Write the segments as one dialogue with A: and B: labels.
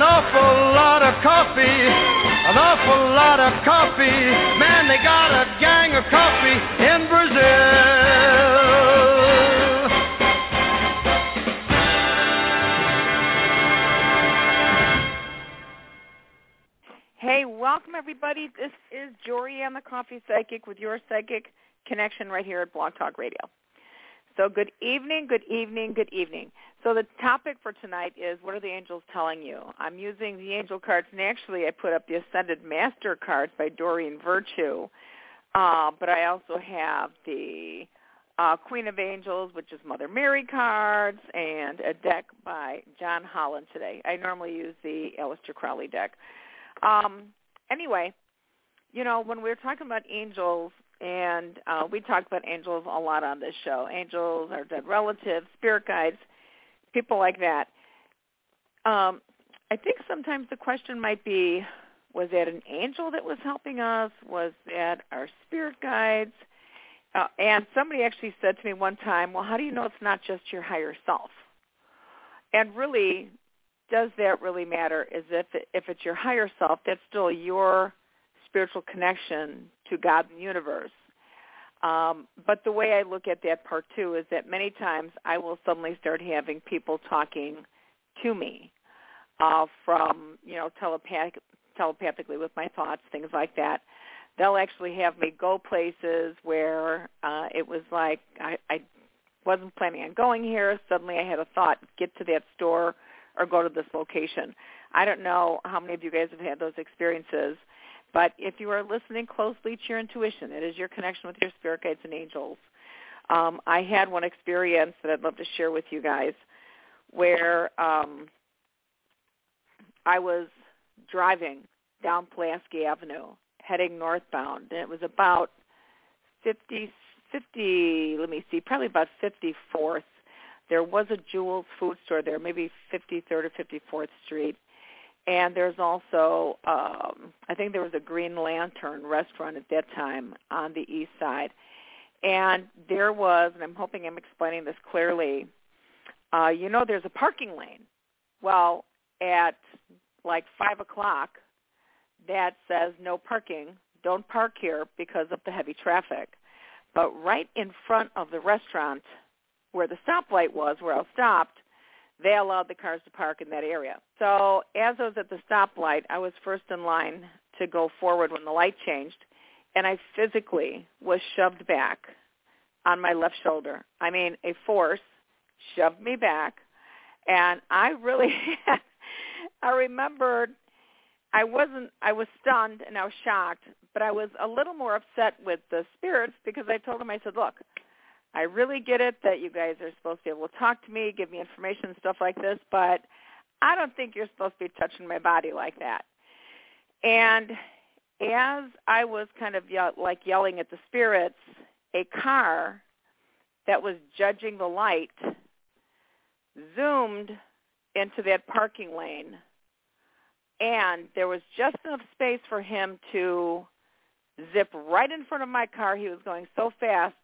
A: An awful lot of coffee, an awful lot of coffee. Man, they got a gang of coffee in Brazil.
B: Hey, welcome everybody. This is Jorianne the Coffee Psychic with your psychic connection right here at Blog Talk Radio. So good evening, good evening, good evening. So the topic for tonight is what are the angels telling you? I'm using the angel cards, and actually I put up the Ascended Master cards by Doreen Virtue, uh, but I also have the uh, Queen of Angels, which is Mother Mary cards, and a deck by John Holland today. I normally use the Aleister Crowley deck. Um, anyway, you know, when we were talking about angels, and uh, we talk about angels a lot on this show. Angels, our dead relatives, spirit guides, people like that. Um, I think sometimes the question might be, was that an angel that was helping us? Was that our spirit guides? Uh, and somebody actually said to me one time, well, how do you know it's not just your higher self? And really, does that really matter? Is if if it's your higher self, that's still your spiritual connection to God and the universe. Um, but the way I look at that part too is that many times I will suddenly start having people talking to me uh, from you know telepathic, telepathically with my thoughts, things like that. They'll actually have me go places where uh, it was like I, I wasn't planning on going here. Suddenly I had a thought: get to that store or go to this location. I don't know how many of you guys have had those experiences, but if you are listening closely to your intuition, it is your connection with your spirit guides and angels. Um, I had one experience that I'd love to share with you guys where um, I was driving down Pulaski Avenue, heading northbound, and it was about 50, 50, let me see, probably about 54th. There was a Jewel's food store there, maybe 53rd or 54th Street. And there's also, um, I think there was a Green Lantern restaurant at that time on the east side. And there was, and I'm hoping I'm explaining this clearly, uh, you know there's a parking lane. Well, at like 5 o'clock, that says no parking. Don't park here because of the heavy traffic. But right in front of the restaurant where the stoplight was, where I stopped, they allowed the cars to park in that area. So as I was at the stoplight, I was first in line to go forward when the light changed, and I physically was shoved back on my left shoulder. I mean, a force shoved me back, and I really I remembered I wasn't I was stunned and I was shocked, but I was a little more upset with the spirits because I told them I said, "Look, I really get it that you guys are supposed to be able to talk to me, give me information stuff like this, but I don't think you're supposed to be touching my body like that. And as I was kind of ye- like yelling at the spirits, a car that was judging the light zoomed into that parking lane and there was just enough space for him to zip right in front of my car. He was going so fast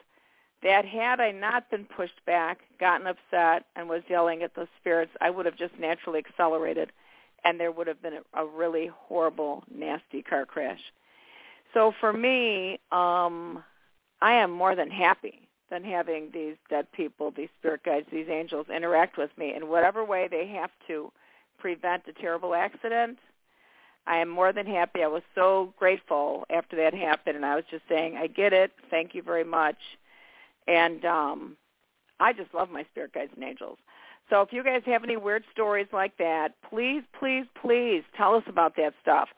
B: that had I not been pushed back, gotten upset, and was yelling at the spirits, I would have just naturally accelerated, and there would have been a, a really horrible, nasty car crash. So for me, um, I am more than happy than having these dead people, these spirit guides, these angels interact with me in whatever way they have to prevent a terrible accident. I am more than happy. I was so grateful after that happened, and I was just saying, I get it. Thank you very much and um, I just love my spirit guides and angels. So if you guys have any weird stories like that, please, please, please tell us about that stuff.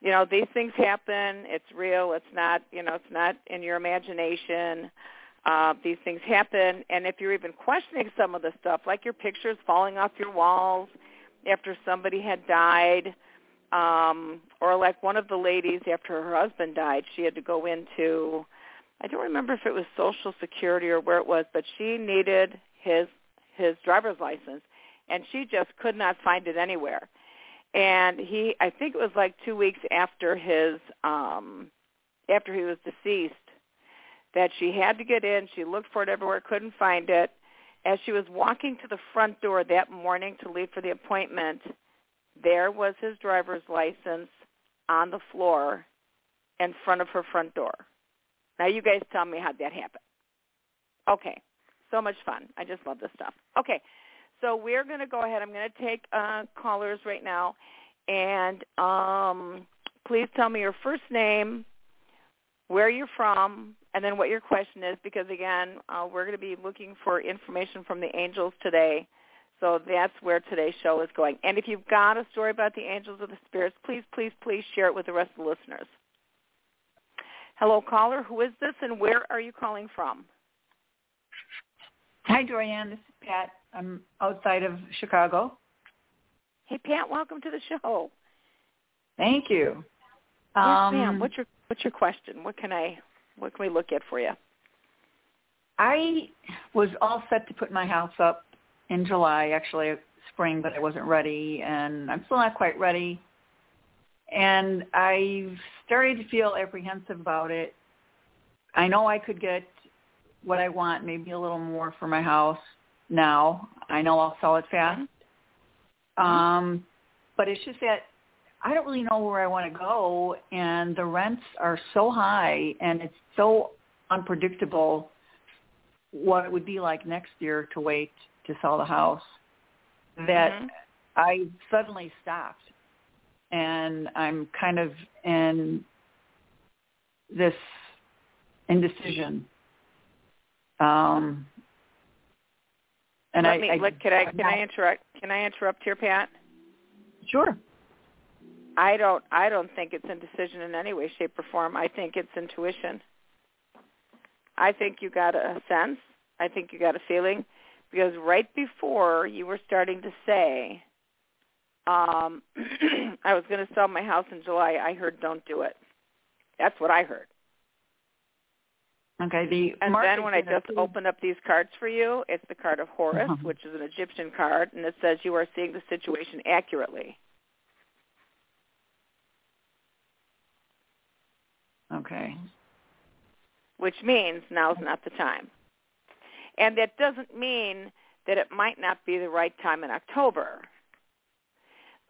B: You know, these things happen. It's real. It's not, you know, it's not in your imagination. Uh, these things happen. And if you're even questioning some of the stuff, like your pictures falling off your walls after somebody had died, um, or like one of the ladies after her husband died, she had to go into I don't remember if it was Social Security or where it was, but she needed his his driver's license, and she just could not find it anywhere. And he, I think it was like two weeks after his um after he was deceased, that she had to get in. She looked for it everywhere, couldn't find it. As she was walking to the front door that morning to leave for the appointment, there was his driver's license on the floor in front of her front door. Now you guys tell me how that happened. Okay, so much fun. I just love this stuff. Okay, so we're going to go ahead. I'm going to take uh, callers right now, and um, please tell me your first name, where you're from, and then what your question is. Because again, uh, we're going to be looking for information from the angels today. So that's where today's show is going. And if you've got a story about the angels or the spirits, please, please, please share it with the rest of the listeners. Hello, caller. Who is this, and where are you calling from?
C: Hi, Jorianne. This is Pat. I'm outside of Chicago.
B: Hey, Pat. Welcome to the show.
C: Thank you.
B: Yes, um, ma'am. What's your What's your question? What can I What can we look at for you?
C: I was all set to put my house up in July, actually spring, but I wasn't ready, and I'm still not quite ready and I've started to feel apprehensive about it. I know I could get what I want, maybe a little more for my house now. I know I'll sell it fast. Mm-hmm. Um, but it's just that I don't really know where I want to go, and the rents are so high, and it's so unpredictable what it would be like next year to wait to sell the house that mm-hmm. I suddenly stopped and I'm kind of in this indecision. Um, and
B: Let
C: I,
B: me,
C: I,
B: look, can I can I interrupt? Can I interrupt here, Pat?
C: Sure.
B: I don't. I don't think it's indecision in any way, shape, or form. I think it's intuition. I think you got a sense. I think you got a feeling, because right before you were starting to say um, I was going to sell my house in July. I heard don't do it. That's what I heard.
C: Okay. The
B: and then when I just opened up these cards for you, it's the card of Horus, uh-huh. which is an Egyptian card, and it says you are seeing the situation accurately.
C: Okay.
B: which means now's not the time. And that doesn't mean that it might not be the right time in October.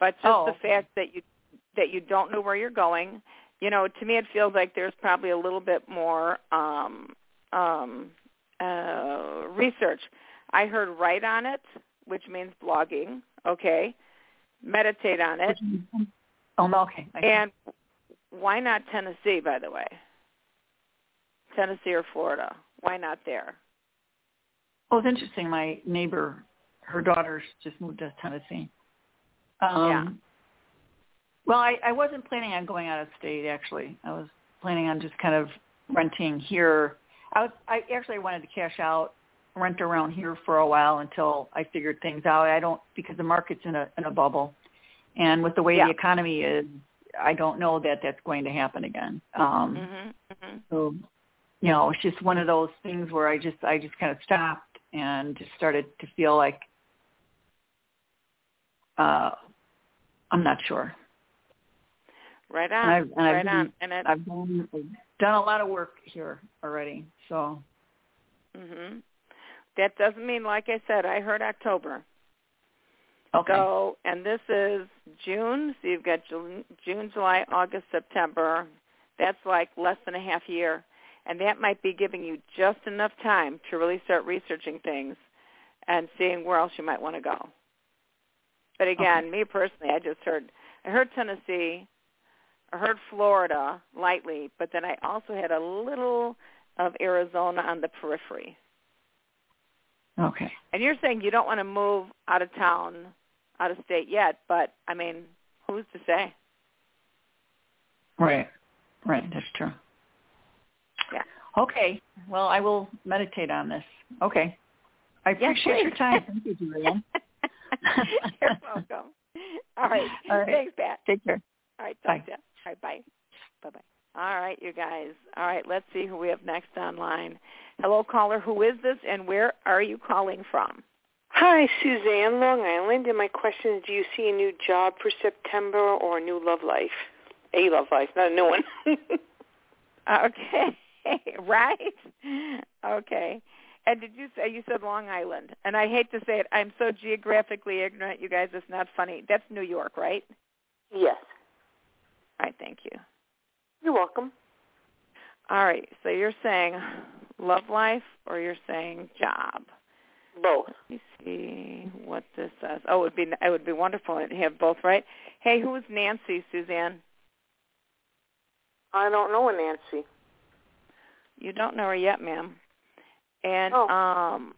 B: But just
C: oh,
B: the
C: okay.
B: fact that you that you don't know where you're going, you know, to me it feels like there's probably a little bit more um um uh research. I heard write on it, which means blogging, okay? Meditate on it.
C: Oh, no, okay. I.
B: And why not Tennessee, by the way? Tennessee or Florida? Why not there?
C: Well, it's interesting. My neighbor, her daughters just moved to Tennessee. Um,
B: Yeah.
C: Well, I, I wasn't planning on going out of state. Actually, I was planning on just kind of renting here. I was. I actually wanted to cash out, rent around here for a while until I figured things out. I don't because the market's in a in a bubble, and with the way
B: Yeah.
C: the economy is, I don't know that that's going to happen again. Um,
B: Mhm. Mhm.
C: so, you know, it's just one of those things where I just I just kind of stopped and just started to feel like uh I'm not sure.
B: Right
C: And
B: on.
C: I've, and I've,
B: right on. And it,
C: I've done, done a lot of work here already. So
B: mhm. That doesn't mean like I said, I heard October.
C: okay.
B: So, and this is June, so you've got June, June, July, August, September. That's like less than a half year. And that might be giving you just enough time to really start researching things and seeing where else you might want to go. But again,
C: Okay.
B: me personally, I just heard, I heard Tennessee, I heard Florida lightly, but then I also had a little of Arizona on the periphery.
C: Okay.
B: And you're saying you don't want to move out of town, out of state yet, but I mean, who's to say?
C: Right. Right. That's true.
B: Yeah.
C: Okay. Well, I will meditate on this. Okay. I appreciate your time. Thank you, Julianne.
B: You're welcome. All right.
C: All right.
B: Thanks, Pat.
C: Take care.
B: All right.
C: Bye.
B: To you. All right. Bye. Bye-bye. All right, you guys. All right. Let's see who we have next online. Hello, caller. Who is this, and where are you calling from?
D: Hi, Suzanne, Long Island. And my question is, do you see a new job for September or a new love life? A love life, not a new one.
B: Okay. right. Okay. And did you say you said Long Island? And I hate to say it, I'm so geographically ignorant, you guys. It's not funny. That's New York, right?
D: yes.
B: All right. Thank you.
D: You're welcome.
B: All right. So you're saying love life, or you're saying job?
D: Both.
B: Let me see what this says. Oh, it would be it would be wonderful to have both, right? Hey, who is Nancy, Suzanne?
D: I don't know a Nancy.
B: You don't know her yet, ma'am. And
D: Oh.
B: um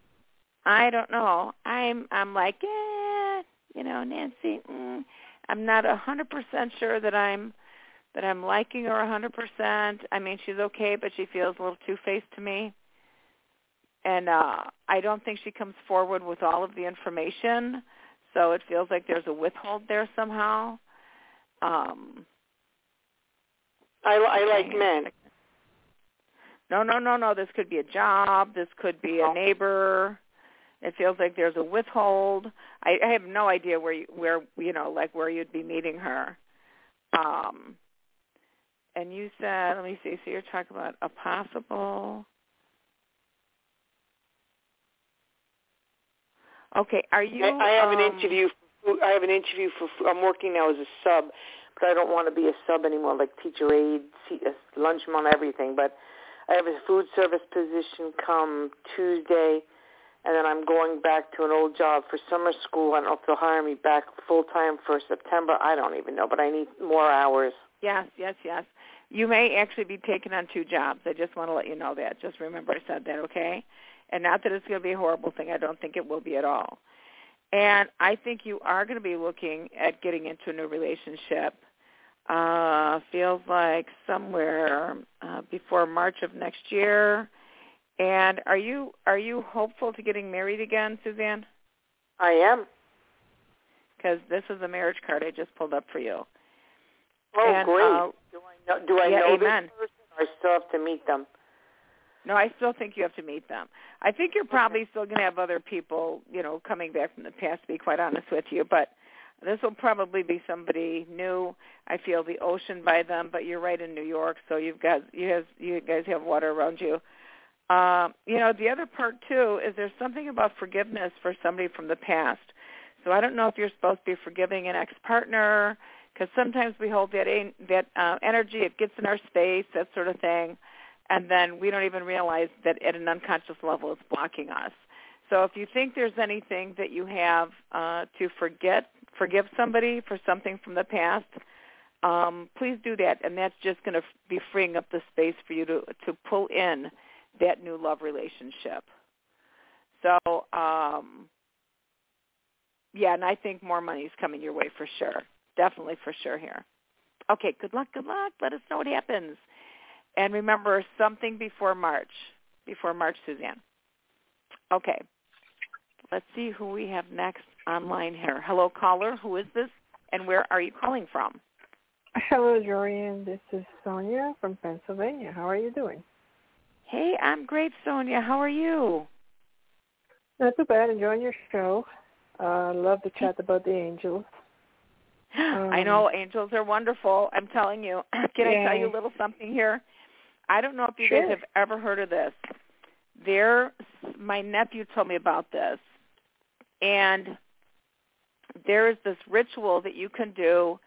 B: I don't know. I'm I'm like, eh, you know, Nancy. Mm, I'm not a hundred percent sure that I'm that I'm liking her a hundred percent. I mean, she's okay, but she feels a little two faced to me. And uh I don't think she comes forward with all of the information, so it feels like there's a withhold there somehow. Um
D: I, I like men.
B: No, no, no, no. This could be a job. This could be a
D: Oh.
B: neighbor. It feels like there's a withhold. I, I have no idea where you, where you know like where you'd be meeting her. Um, and you said, let me see. So you're talking about a possible. Okay, are you?
D: I, I have an
B: um,
D: interview. For, I have an interview for. I'm working now as a sub, but I don't want to be a sub anymore, like teacher aide, uh, lunchman, everything. But I have a food service position come Tuesday, and then I'm going back to an old job for summer school. I don't know if they'll hire me back full time for September. I don't even know, but I need more hours.
B: Yes, yes, yes. You may actually be taking on two jobs. I just want to let you know that. Just remember I said that, okay? And not that it's going to be a horrible thing. I don't think it will be at all. And I think you are going to be looking at getting into a new relationship. Uh, feels like somewhere uh, before March of next year. And are you are you hopeful to getting married again, Suzanne?
D: I am.
B: Because this is a marriage card I just pulled up for you.
D: Oh,
B: And,
D: great.
B: uh,
D: do I know, do I
B: yeah,
D: know
B: amen.
D: this person? I still have to meet them.
B: No, I still think you have to meet them. I think you're probably still going to have other people, you know, coming back from the past. To be quite honest with you, but This will probably be somebody new. I feel the ocean by them, but you're right in New York, so you've got you guys you guys have water around you. Um, you know, the other part too is there's something about forgiveness for somebody from the past. So I don't know if you're supposed to be forgiving an ex-partner because sometimes we hold that that uh, energy, it gets in our space, that sort of thing, and then we don't even realize that at an unconscious level it's blocking us. So if you think there's anything that you have uh, to forget, forgive somebody for something from the past, um, please do that, and that's just going to be freeing up the space for you to to pull in that new love relationship. So, um, yeah, and I think more money is coming your way for sure. Definitely for sure here. Okay, good luck, good luck. Let us know what happens. And remember, something before March. Before March, Suzanne. Okay. Let's see who we have next online here. Hello, caller. Who is this, and where are you calling from?
E: Hello, Jorianne. This is Sonia from Pennsylvania. How are you doing?
B: Hey, I'm great, Sonia. How are you?
E: Not too bad. Enjoying your show. Uh, love to chat about the angels.
B: Um, I know angels are wonderful. I'm telling you. Can yeah. I tell you a little something here? I don't know if you
E: sure.
B: guys have ever heard of this. There, my nephew told me about this, and there is this ritual that you can do.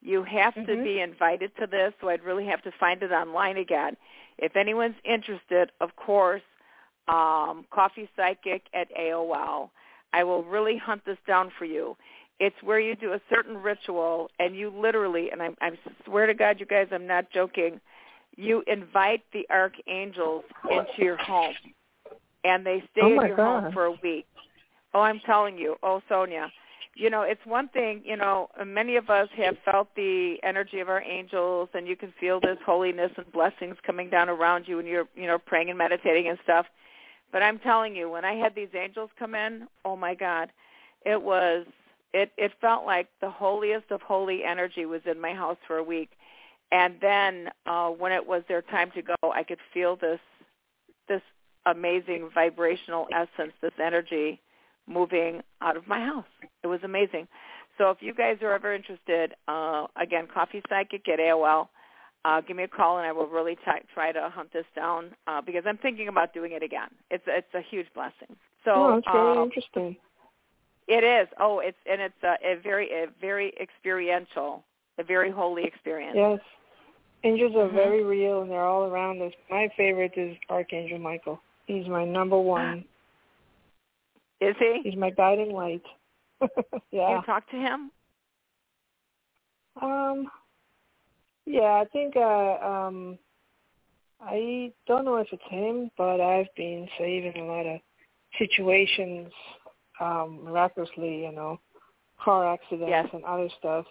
B: You have
E: mm-hmm.
B: to be invited to this, so I'd really have to find it online again. If anyone's interested, of course, um, Coffee Psychic at AOL. I will really hunt this down for you. It's where you do a certain ritual, and you literally, and I, I swear to God, you guys, I'm not joking. You invite the archangels into your home, and they stay
E: oh
B: in your
E: God.
B: home for a week. Oh, I'm telling you. Oh, Sonia, you know, it's one thing, you know, many of us have felt the energy of our angels and you can feel this holiness and blessings coming down around you when you're, you know, praying and meditating and stuff. But I'm telling you, when I had these angels come in, oh my God, it was it it felt like the holiest of holy energy was in my house for a week. And then uh when it was their time to go, I could feel this this amazing vibrational essence, this energy moving out of my house. It was amazing. So if you guys are ever interested, uh, again, Coffee Psychic at AOL, uh, give me a call and I will really t- try to hunt this down uh, because I'm thinking about doing it again. It's it's a huge blessing. So
E: oh, it's very
B: uh,
E: interesting.
B: It is. Oh, it's and it's a, a very a very experiential, a very holy experience.
E: Yes, angels are
B: mm-hmm.
E: very real and they're all around us. My favorite is Archangel Michael. He's my number one
B: Is he?
E: He's my guiding light. yeah.
B: You talk to him?
E: Um yeah, I think uh um I don't know if it's him, but I've been saving a lot of situations um miraculously, you know, car accidents
B: yes.
E: and other stuff.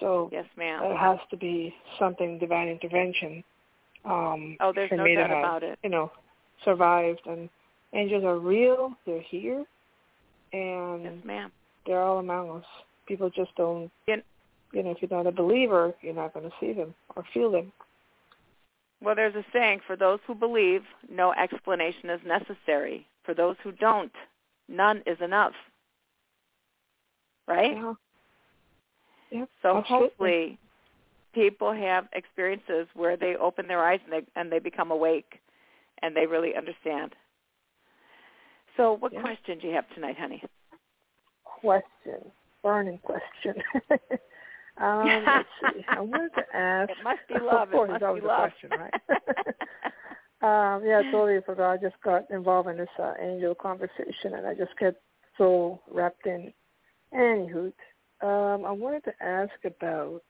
E: So
B: yes, ma'am.
E: it has to be something divine intervention. Um
B: oh, there's
E: for
B: no
E: me
B: doubt
E: to have,
B: about it.
E: You know, survived and angels are real, they're here and
B: yes, ma'am.
E: they're all among us. People just don't,
B: you
E: know, if you're not a believer, you're not going to see them or feel them.
B: Well, there's a saying, for those who believe, no explanation is necessary. For those who don't, none is enough. Right?
E: Yeah. Yep,
B: so
E: absolutely.
B: hopefully people have experiences where they open their eyes and they and they become awake and they really understand. So what
E: yeah.
B: question do you have tonight, honey?
E: Question. Burning question. um, let's see. I wanted to ask.
B: It must be love.
E: Of course, it's always
B: be
E: a
B: love.
E: question, right? um, yeah, I totally forgot. I just got involved in this uh, angel conversation, and I just get so wrapped in. Anywho, um, I wanted to ask about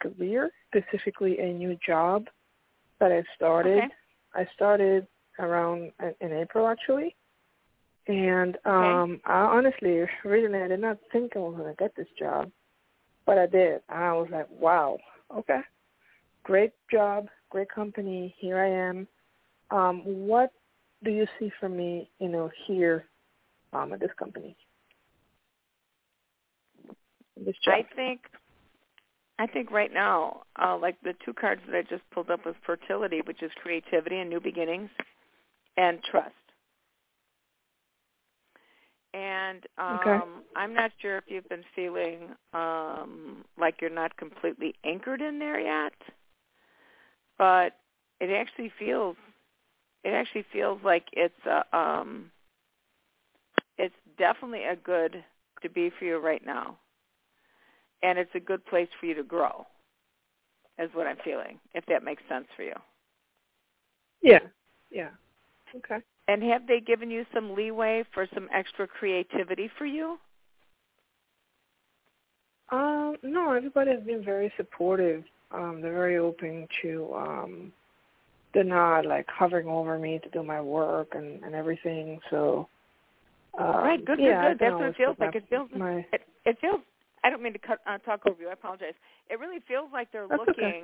E: career, specifically a new job that I started.
B: Okay.
E: I started around in April, actually and um
B: okay.
E: I honestly, originally, I did not think I was going to get this job, but I did. I was like, wow, okay, great job, great company. Here I am. Um, what do you see for me, you know, here um, at this company? This job?
B: I think I think right now, uh, like the two cards that I just pulled up was fertility, which is creativity and new beginnings, and trust. And um
E: Okay.
B: I'm not sure if you've been feeling um like you're not completely anchored in there yet. But it actually feels it actually feels like it's a um it's definitely a good to be for you right now. And it's a good place for you to grow. Is what I'm feeling, if that makes sense for you.
E: Yeah. Yeah. Okay.
B: And have they given you some leeway for some extra creativity for you?
E: Um, no, everybody has been very supportive. Um, they're very open to um they're not like hovering over me to do my work and, and everything. So um,
B: right, good,
E: yeah,
B: good, good. That's what it feels like. It feels
E: my
B: it, it feels I don't mean to cut uh, talk over you. I apologize. It really feels like they're
E: That's
B: looking
E: okay.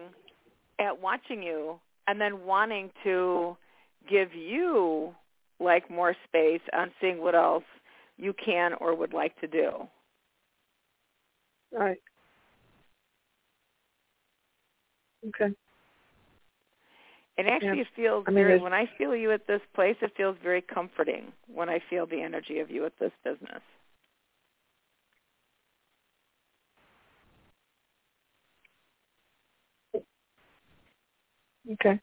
B: at watching you and then wanting to give you like more space on seeing what else you can or would like to do.
E: right. Okay.
B: And actually,
E: Yeah.
B: it feels
E: I mean,
B: very. When I feel you at this place, it feels very comforting. When I feel the energy of you at this business.
E: Okay.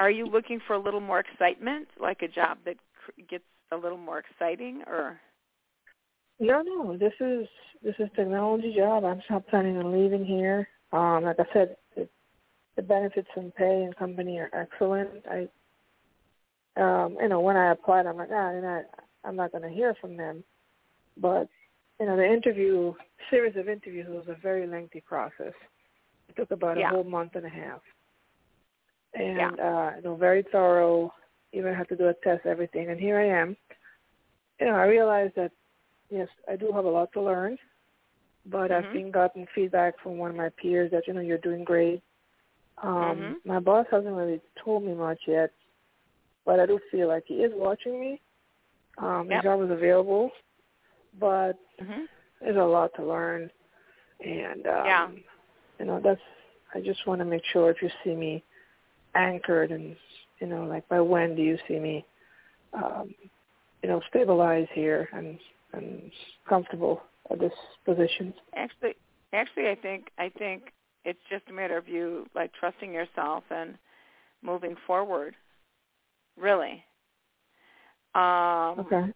B: Are you looking for a little more excitement, like a job that cr- gets a little more exciting, or?
E: No, no. This is this is technology job. I'm not planning on leaving here. Um, like I said, it, the benefits and pay and company are excellent. I, um, you know, when I applied, I'm like, ah, you know, I'm not going to hear from them. But you know, the interview series of interviews was a very lengthy process. It took about
B: Yeah.
E: a whole month and a half, and uh, you know, very thorough. Even had to do a test, everything. And here I am. You know, I realized that yes, I do have a lot to learn, but I've
B: Mhm.
E: been gotten feedback from one of my peers that you know you're doing great. Um,
B: Mhm.
E: My boss hasn't really told me much yet, but I do feel like he is watching me. Um,
B: Yep.
E: The job is available, but
B: Mhm.
E: there's a lot to learn, and um,
B: Yeah.
E: you know that's. I just want to make sure if you see me anchored, and you know, like by when do you see me, um, you know, stabilize here and and comfortable at this position.
B: Actually, actually, I think I think it's just a matter of you like trusting yourself and moving forward. Really. Um,
E: Okay.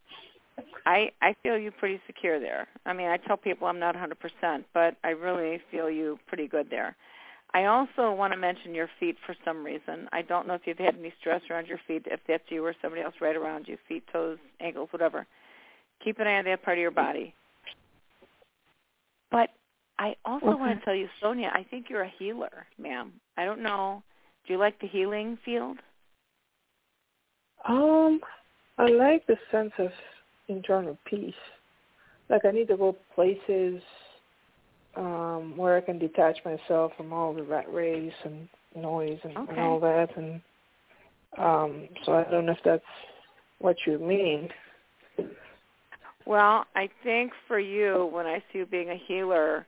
B: I I feel you pretty secure there. I mean, I tell people I'm not 100%, but I really feel you pretty good there. I also want to mention your feet for some reason. I don't know if you've had any stress around your feet, if that's you or somebody else right around you, feet, toes, ankles, whatever. Keep an eye on that part of your body. But I also want to tell you, Sonia, I think you're a healer, ma'am. I don't know. Do you like the healing field?
E: Um, I like the sense of internal peace. Like I need to go places um where I can detach myself from all the rat race and noise and,
B: Okay.
E: and all that and um so I don't know if that's what you mean.
B: Well, I think for you, when I see you being a healer,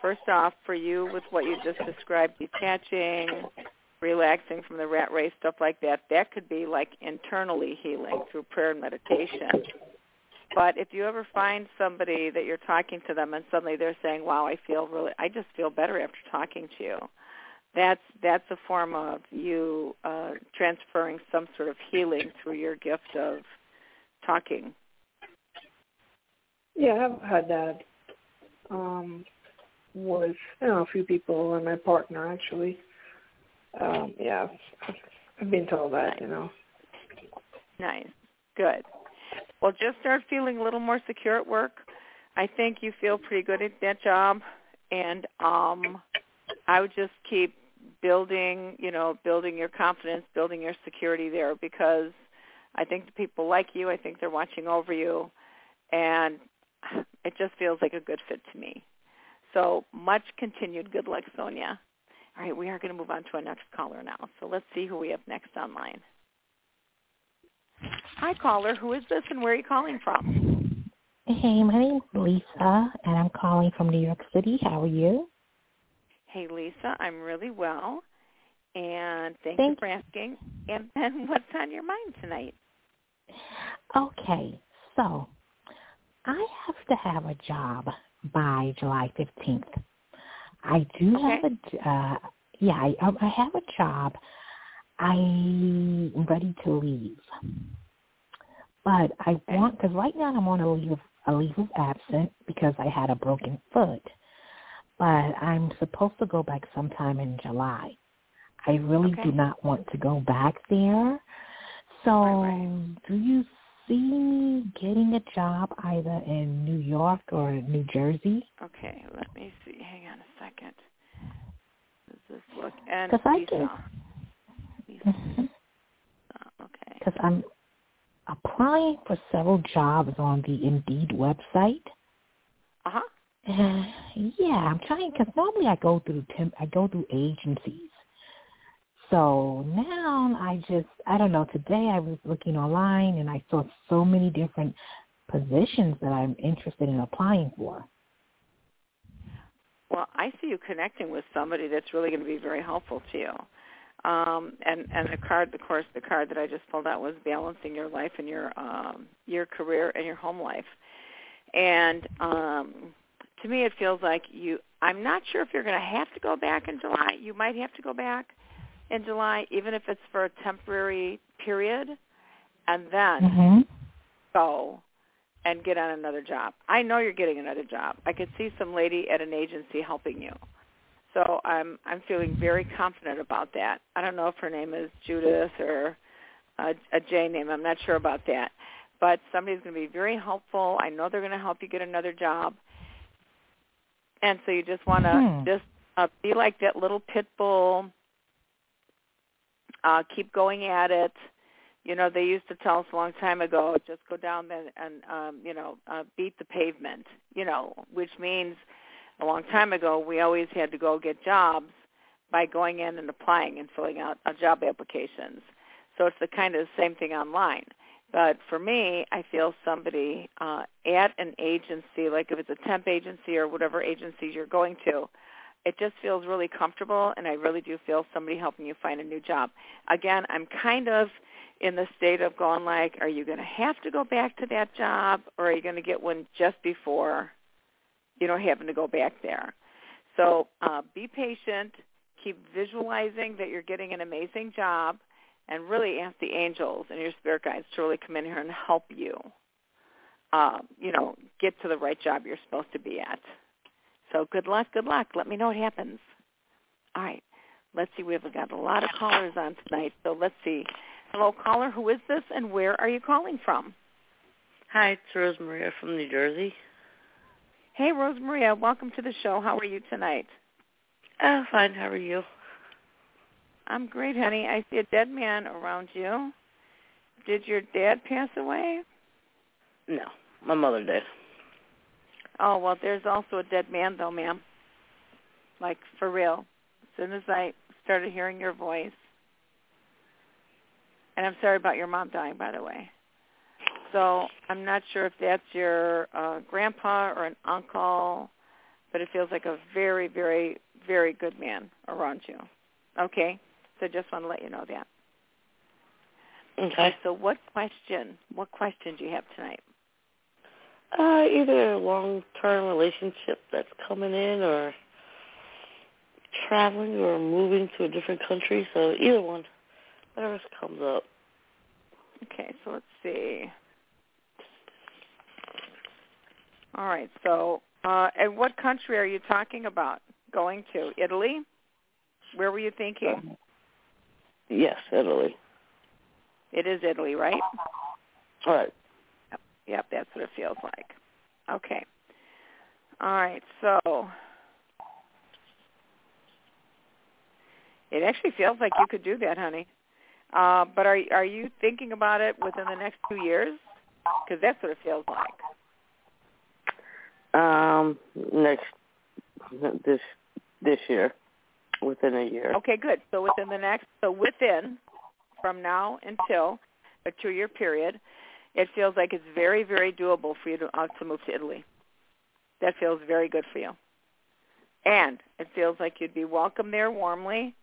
B: first off, for you with what you just described, detaching, relaxing from the rat race, stuff like that, that could be like internally healing through prayer and meditation. But if you ever find somebody that you're talking to them and suddenly they're saying, "Wow, I feel really, I just feel better after talking to you," that's that's a form of you uh, transferring some sort of healing through your gift of talking.
E: Yeah, I've had that um with you know a few people and my partner actually. Um yeah, I've, I've been told that, you know.
B: Nice. Good. Well, just start feeling a little more secure at work. I think you feel pretty good at that job, and um, I would just keep building, you know, building your confidence, building your security there because I think the people like you. I think they're watching over you, and it just feels like a good fit to me. So much continued good luck, Sonia. All right, we are going to move on to our next caller now. So let's see who we have next online. Hi, caller. Who is this and where are you calling from?
F: Hey, my name's Lisa, and I'm calling from New York City. How are you?
B: Hey, Lisa. I'm really well. And thank,
F: Thank
B: you for asking. And then what's on your mind tonight?
F: Okay, so I have to have a job by July 15th. I do
B: Okay.
F: have a uh yeah, I I have a job. I'm ready to leave. But I want cuz right now I'm on a leave of, a leave of absence because I had a broken foot. But I'm supposed to go back sometime in July. I really
B: Okay.
F: do not want to go back there. So,
B: Right,
F: do you see me getting a job either in New York or New Jersey?
B: Okay, let me see. Hang on a second. Does this look and
F: 'Cause I
B: Lisa.
F: Can-
B: Lisa. Okay.
F: Because I'm applying for several jobs on the Indeed website.
B: Uh huh.
F: Uh, yeah, I'm trying because normally I go through temp, I go through agencies. So now I just I don't know. Today I was looking online and I saw so many different positions that I'm interested in applying for.
B: Well, I see you connecting with somebody that's really going to be very helpful to you. Um, and and the card, of course, the card that I just pulled out was balancing your life and your um, your career and your home life. And um, to me, it feels like you. I'm not sure if you're going to have to go back in July. You might have to go back in July, even if it's for a temporary period, and then
F: Mm-hmm.
B: go and get on another job. I know you're getting another job. I could see some lady at an agency helping you. So I'm I'm feeling very confident about that. I don't know if her name is Judith or a, a J name. I'm not sure about that. But somebody's going to be very helpful. I know they're going to help you get another job. And so you just want to
F: Hmm.
B: just uh, be like that little pit bull. Uh, keep going at it you know they used to tell us a long time ago just go down there and um you know uh, beat the pavement you know which means a long time ago we always had to go get jobs by going in and applying and filling out uh, job applications. So it's the kind of the same thing online. But for me i feel somebody uh at an agency like if it's a temp agency or whatever agency you're going to it just feels really comfortable and i really do feel somebody helping you find a new job. Again i'm kind of in the state of going like, are you going to have to go back to that job or are you going to get one just before you know having to go back there? So uh, be patient. Keep visualizing that you're getting an amazing job, and really ask the angels and your spirit guides to really come in here and help you. Uh, you know, get to the right job you're supposed to be at. So good luck, good luck. Let me know what happens. All right. Let's see. We've got a lot of callers on tonight. So let's see. Hello, caller. Who is this, and where are you calling from?
G: Hi, it's Rose Maria from New Jersey.
B: Hey, Rose Maria. Welcome to the show. How are you tonight?
G: Uh, fine. How are you?
B: I'm great, honey. I see a dead man around you. Did your dad pass away?
G: No, my mother did.
B: Oh, well, there's also a dead man, though, ma'am. Like, for real. As soon as I started hearing your voice. And I'm sorry about your mom dying, by the way. So I'm not sure if that's your uh, grandpa or an uncle, but it feels like a very, very, very good man around you. Okay? So just want to let you know that.
G: Okay.
B: So what question, what question do you have tonight?
G: Uh, either a long-term relationship that's coming in or traveling or moving to a different country. So either one, whatever comes up.
B: Okay, so let's see. All right, so uh, and what country are you talking about going to? Italy? Where were you thinking?
G: Yes, Italy.
B: It is Italy, right?
G: All right.
B: Yep, that's what it feels like. Okay. All right, so it actually feels like you could do that, honey. Uh, but are are you thinking about it within the next two years? Because that's what it feels like.
G: Um, next this this year, within a year.
B: Okay, good. So within the next, so within, from now until a two-year period, it feels like it's very, very doable for you to uh, to move to Italy. That feels very good for you, and it feels like you'd be welcome there warmly,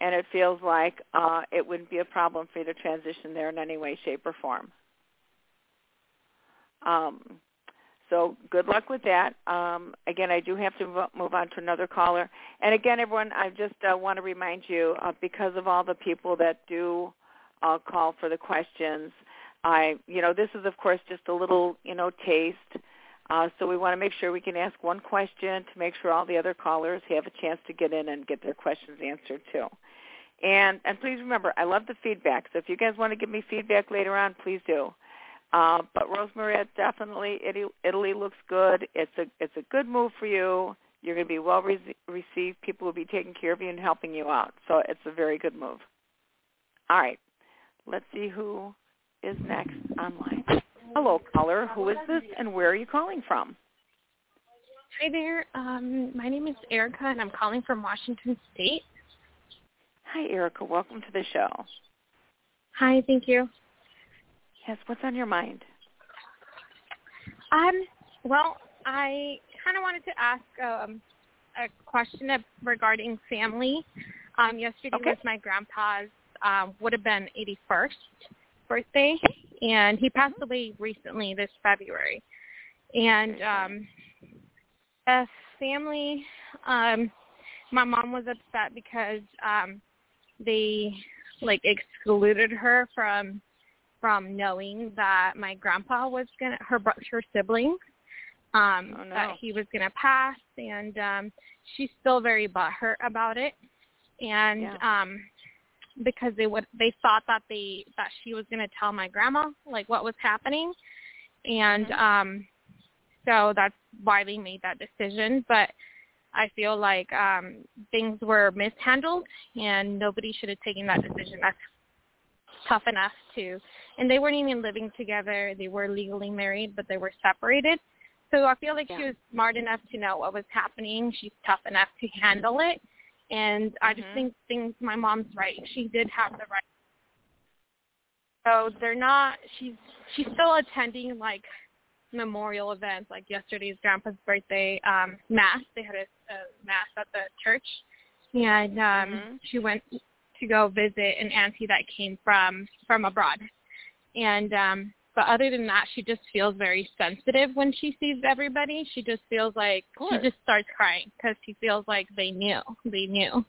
B: and it feels like uh, it wouldn't be a problem for you to transition there in any way, shape, or form. Um, so good luck with that. Um, again, I do have to move on to another caller. And again, everyone, I just uh, want to remind you, uh, because of all the people that do uh, call for the questions, I, you know, this is of course just a little, you know, taste. Uh, so we want to make sure we can ask one question to make sure all the other callers have a chance to get in and get their questions answered too. And and please remember, I love the feedback. So if you guys want to give me feedback later on, please do. Uh, but Rosemarie, definitely Italy, Italy looks good. It's a it's a good move for you. You're going to be well re- received. People will be taking care of you and helping you out. So it's a very good move. All right, let's see who is next online. Hello, caller. Who is this, and where are you calling from?
H: Hi there. Um, my name is Erica, and I'm calling from Washington State.
B: Hi, Erica. Welcome to the show.
H: Hi, thank you.
B: Yes, what's on your mind?
H: Um, well, I kind of wanted to ask um, a question regarding family. Um, yesterday
B: okay.
H: was my grandpa's um, would have been 81st birthday, and he passed away recently this February. And um, a family, um, my mom was upset because um, they like excluded her from from knowing that my grandpa was gonna her her siblings um
B: oh, no.
H: that he was gonna pass and um she's still very butthurt about it and
B: yeah.
H: um because they would they thought that they that she was gonna tell my grandma like what was happening and
B: mm-hmm.
H: um so that's why they made that decision but I feel like um things were mishandled and nobody should have taken that decision. That's tough enough to and they weren't even living together. They were legally married but they were separated. So I feel like
B: yeah.
H: she was smart enough to know what was happening. She's tough enough to handle it. And mm-hmm. I just
B: Mm-hmm.
H: think things my mom's right. She did have the right so they're not she's she's still attending like memorial events like yesterday's grandpa's birthday um mass they had a, a mass at the church and um
B: mm-hmm.
H: she went to go visit an auntie that came from from abroad and um but other than that she just feels very sensitive when she sees everybody she just feels like she just starts crying because she feels like they knew they knew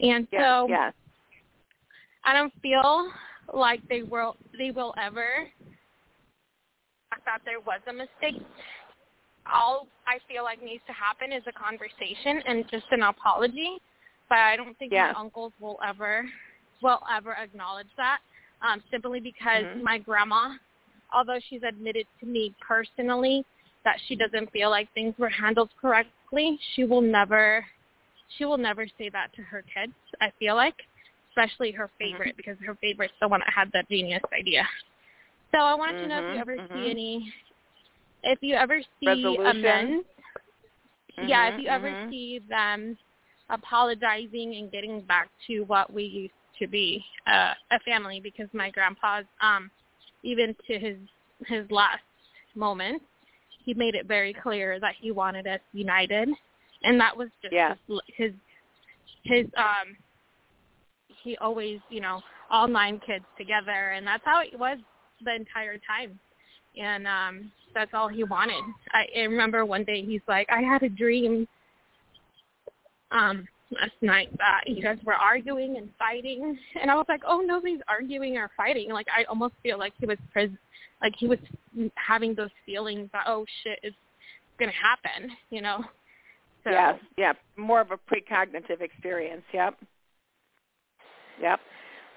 H: and
B: yes,
H: so
B: yes.
H: i don't feel like they will they will ever I thought there was a mistake. All I feel like needs to happen is a conversation and just an apology. But I don't think
B: yeah.
H: my uncles will ever will ever acknowledge that. Um, simply because
B: mm-hmm.
H: my grandma, although she's admitted to me personally that she doesn't feel like things were handled correctly, she will never she will never say that to her kids, I feel like. Especially her favorite
B: mm-hmm.
H: because her favorite's the one that had that genius idea. So I wanted
B: mm-hmm,
H: to know if you ever
B: mm-hmm.
H: see any, if you ever see
B: Resolution.
H: amends. yeah, if
B: Mm-hmm,
H: you ever see them apologizing and getting back to what we used to be, uh, a family. Because my grandpa's, um, even to his his last moments, he made it very clear that he wanted us united, and that was just
B: yeah.
H: his, his his um. He always, you know, all nine kids together, and that's how it was the entire time and um that's all he wanted i, I remember one day he's like i had a dream um last night that you guys were arguing and fighting. And i was like oh nobody's arguing or fighting. Like i almost feel like he was pres- like he was having those feelings that oh shit it's going to happen you know? So
B: yes yeah more of a precognitive experience yep. Yep.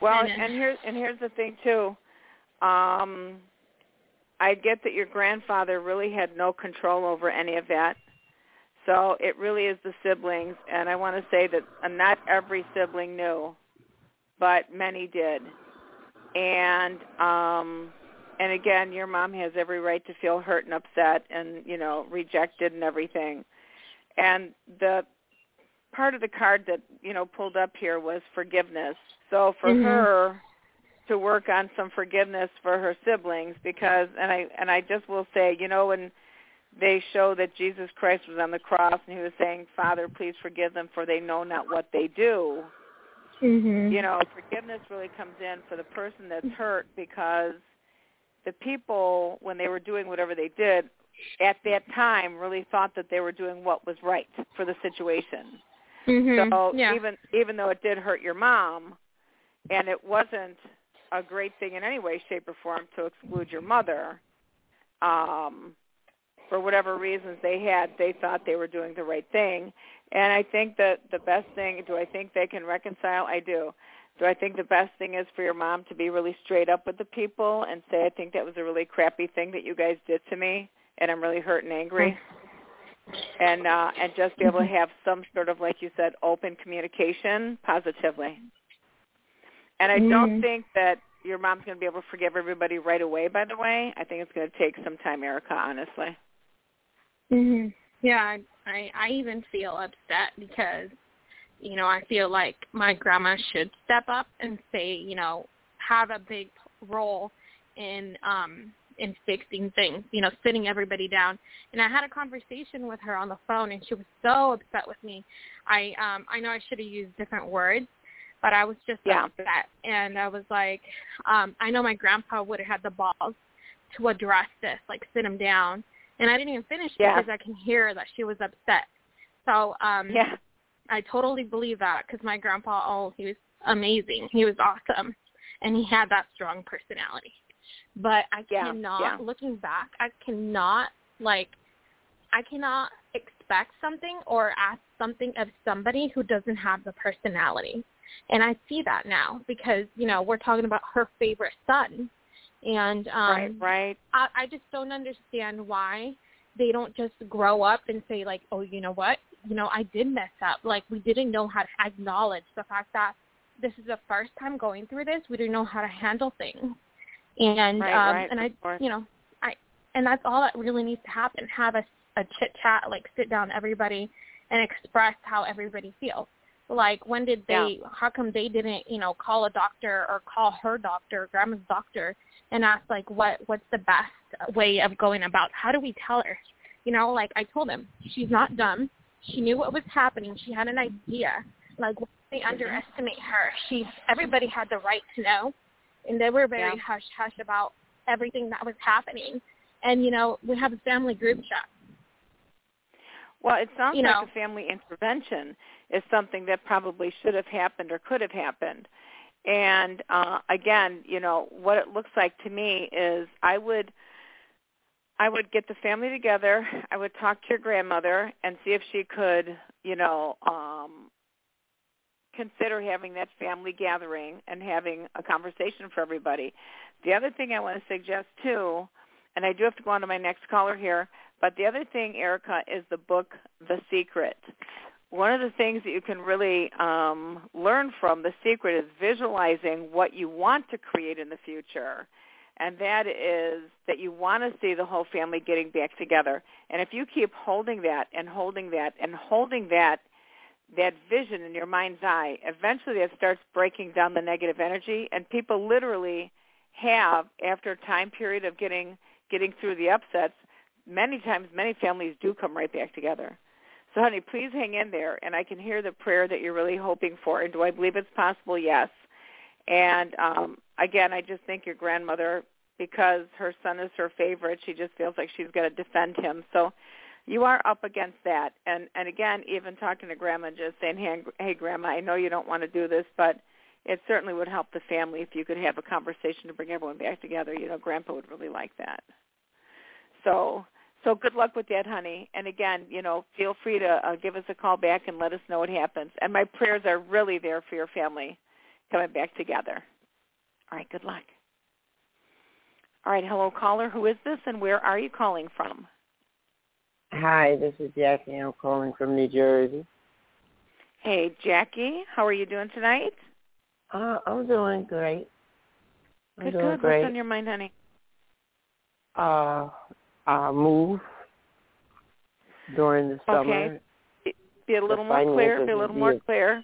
B: Well
H: And-
B: and here's and here's the thing too. Um I get that your grandfather really had no control over any of that. So it really is the siblings and I want to say that not every sibling knew, but many did. And um and again, your mom has every right to feel hurt and upset and, you know, rejected and everything. And the part of the card that, you know, pulled up here was forgiveness. So for
H: Mhm.
B: her to work on some forgiveness for her siblings because and I and I just will say, you know, when they show that Jesus Christ was on the cross and he was saying, "Father, please forgive them for they know not what they do."
H: Mhm.
B: You know, forgiveness really comes in for the person that's hurt because the people when they were doing whatever they did at that time really thought that they were doing what was right for the situation.
H: Mm-hmm.
B: So
H: yeah.
B: even even though it did hurt your mom, and it wasn't a great thing in any way, shape, or form to exclude your mother, um, for whatever reasons they had, they thought they were doing the right thing. And I think that the best thing, do I think they can reconcile? I do. Do I think the best thing is for your mom to be really straight up with the people and say, I think that was a really crappy thing that you guys did to me, and I'm really hurt and angry? And uh, and just be able to have some sort of, like you said, open communication positively. And I don't
H: Mhm.
B: think that your mom's going to be able to forgive everybody right away. By the way, I think it's going to take some time, Erica. Honestly.
H: Mhm. Yeah, I, I I even feel upset because you know, I feel like my grandma should step up and say, you know, have a big role in um in fixing things, you know, sitting everybody down. And I had a conversation with her on the phone and she was so upset with me. I um I know I should have used different words, but I was just
B: Yeah.
H: upset and I was like, um, I know my grandpa would have had the balls to address this, like sit him down. And I didn't even finish
B: Yeah.
H: because I can hear that she was upset. So um
B: Yeah.
H: I totally believe that because my grandpa, oh, he was amazing. He was awesome, and he had that strong personality. But I
B: Yeah,
H: cannot,
B: yeah.
H: looking back, I cannot like, I cannot expect something or ask something of somebody who doesn't have the personality. And I see that now because you know we're talking about her favorite son, and um,
B: right. Right.
H: I, I just don't understand why they don't just grow up and say like, oh, you know what, you know, I did mess up. Like we didn't know how to acknowledge the fact that this is the first time going through this. We didn't know how to handle things, and
B: Right,
H: um,
B: right,
H: and I,
B: course.
H: you know, I, and that's all that really needs to happen. Have a a chit chat, like sit down everybody and express how everybody feels. Like when did they? How come they didn't, you know, call a doctor or call her doctor, grandma's doctor, and ask like what what's the best way of going about? How do we tell her? You know, like I told him, she's not dumb. She knew what was happening. She had an idea. Like they mm-hmm. underestimate her. She everybody had the right to know, and they were very
B: Yeah.
H: hush hush about everything that was happening. And you know, we have a family group chat.
B: Well, it sounds
H: You
B: like
H: know.
B: a family intervention is something that probably should have happened or could have happened. And uh, again, you know, what it looks like to me is I would I would get the family together. I would talk to your grandmother and see if she could, you know, um consider having that family gathering and having a conversation for everybody. The other thing I want to suggest too, and I do have to go on to my next caller here, but the other thing, Erica, is the book The Secret. One of the things that you can really um, learn from The Secret is visualizing what you want to create in the future. And that is that you want to see the whole family getting back together. And if you keep holding that and holding that and holding that that vision in your mind's eye, eventually it starts breaking down the negative energy and people literally have after a time period of getting getting through the upsets, many times many families do come right back together. So honey, please hang in there and I can hear the prayer that you're really hoping for. And do I believe it's possible? Yes. And um again, I just think your grandmother because her son is her favorite, she just feels like she's got to defend him. So you are up against that. And and again, even talking to grandma and just saying, "Hey, hey grandma, I know you don't want to do this, but it certainly would help the family if you could have a conversation to bring everyone back together. You know, grandpa would really like that." So so good luck with that, honey. And again, you know, feel free to uh, give us a call back and let us know what happens. And my prayers are really there for your family coming back together. All right, good luck. All right, hello caller. Who is this and where are you calling from?
G: Hi, this is Jackie. I'm calling from New Jersey.
B: Hey, Jackie. How are you doing tonight?
G: Uh, I'm doing great. I'm
B: Good,
G: doing
B: good.
G: great.
B: What's on your mind, honey?
G: Uh, I move during the summer.
B: Okay. Be a little
G: The
B: more clear. Be a little more clear.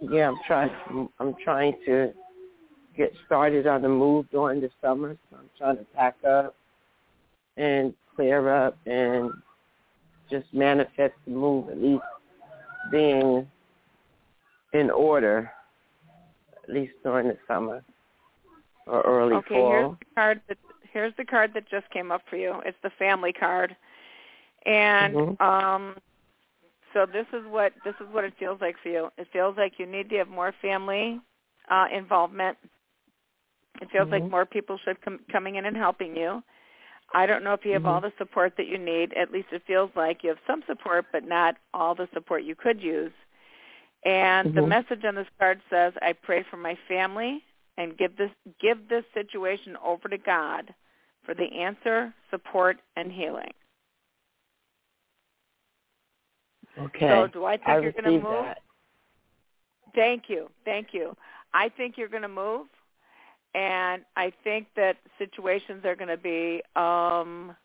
G: Yeah, I'm trying. I'm trying to get started on the move during the summer. So I'm trying to pack up and clear up and just manifest the move at least being in order at least during the summer or early
B: Okay, here's the card that here's the card that just came up for you. It's the family card, and
G: Mhm.
B: um, so this is what this is what it feels like for you. It feels like you need to have more family uh, involvement. It feels like
G: Mhm.
B: more people should come coming in and helping you. I don't know if you have all the support that you need. At least it feels like you have some support, but not all the support you could use. And the
G: Mhm.
B: message on this card says, "I pray for my family and give this give this situation over to God for the answer, support, and healing."
G: Okay.
B: So, do I think
G: I
B: you're going to move?
G: that.
B: Thank you, thank you. I think you're going to move, and I think that situations are going to be um,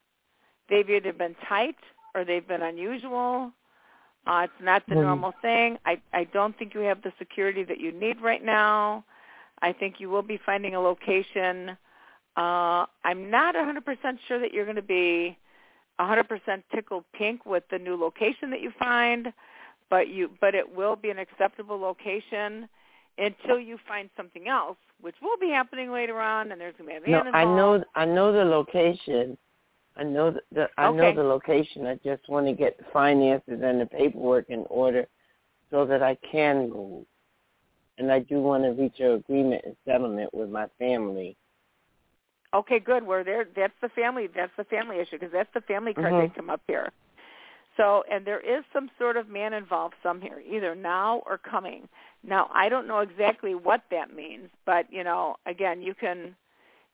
B: they've either been tight or they've been unusual. Uh, it's not the
G: Mhm.
B: normal thing. I I don't think you have the security that you need right now. I think you will be finding a location. Uh, I'm not 100% sure that you're going to be 100% tickled pink with the new location that you find, but you but it will be an acceptable location until you find something else, which will be happening later on. And there's going to be a
G: No, I know I know the location. I know the, the I know the location. I just want to get the finances and the paperwork in order so that I can move. And I do want to reach an agreement and settlement with my family.
B: Okay, good. Where there, that's the family. That's the family issue because that's the family card
G: Mhm.
B: that come up here. So, and there is some sort of man involved some here, either now or coming. Now, I don't know exactly what that means, but you know, again, you can,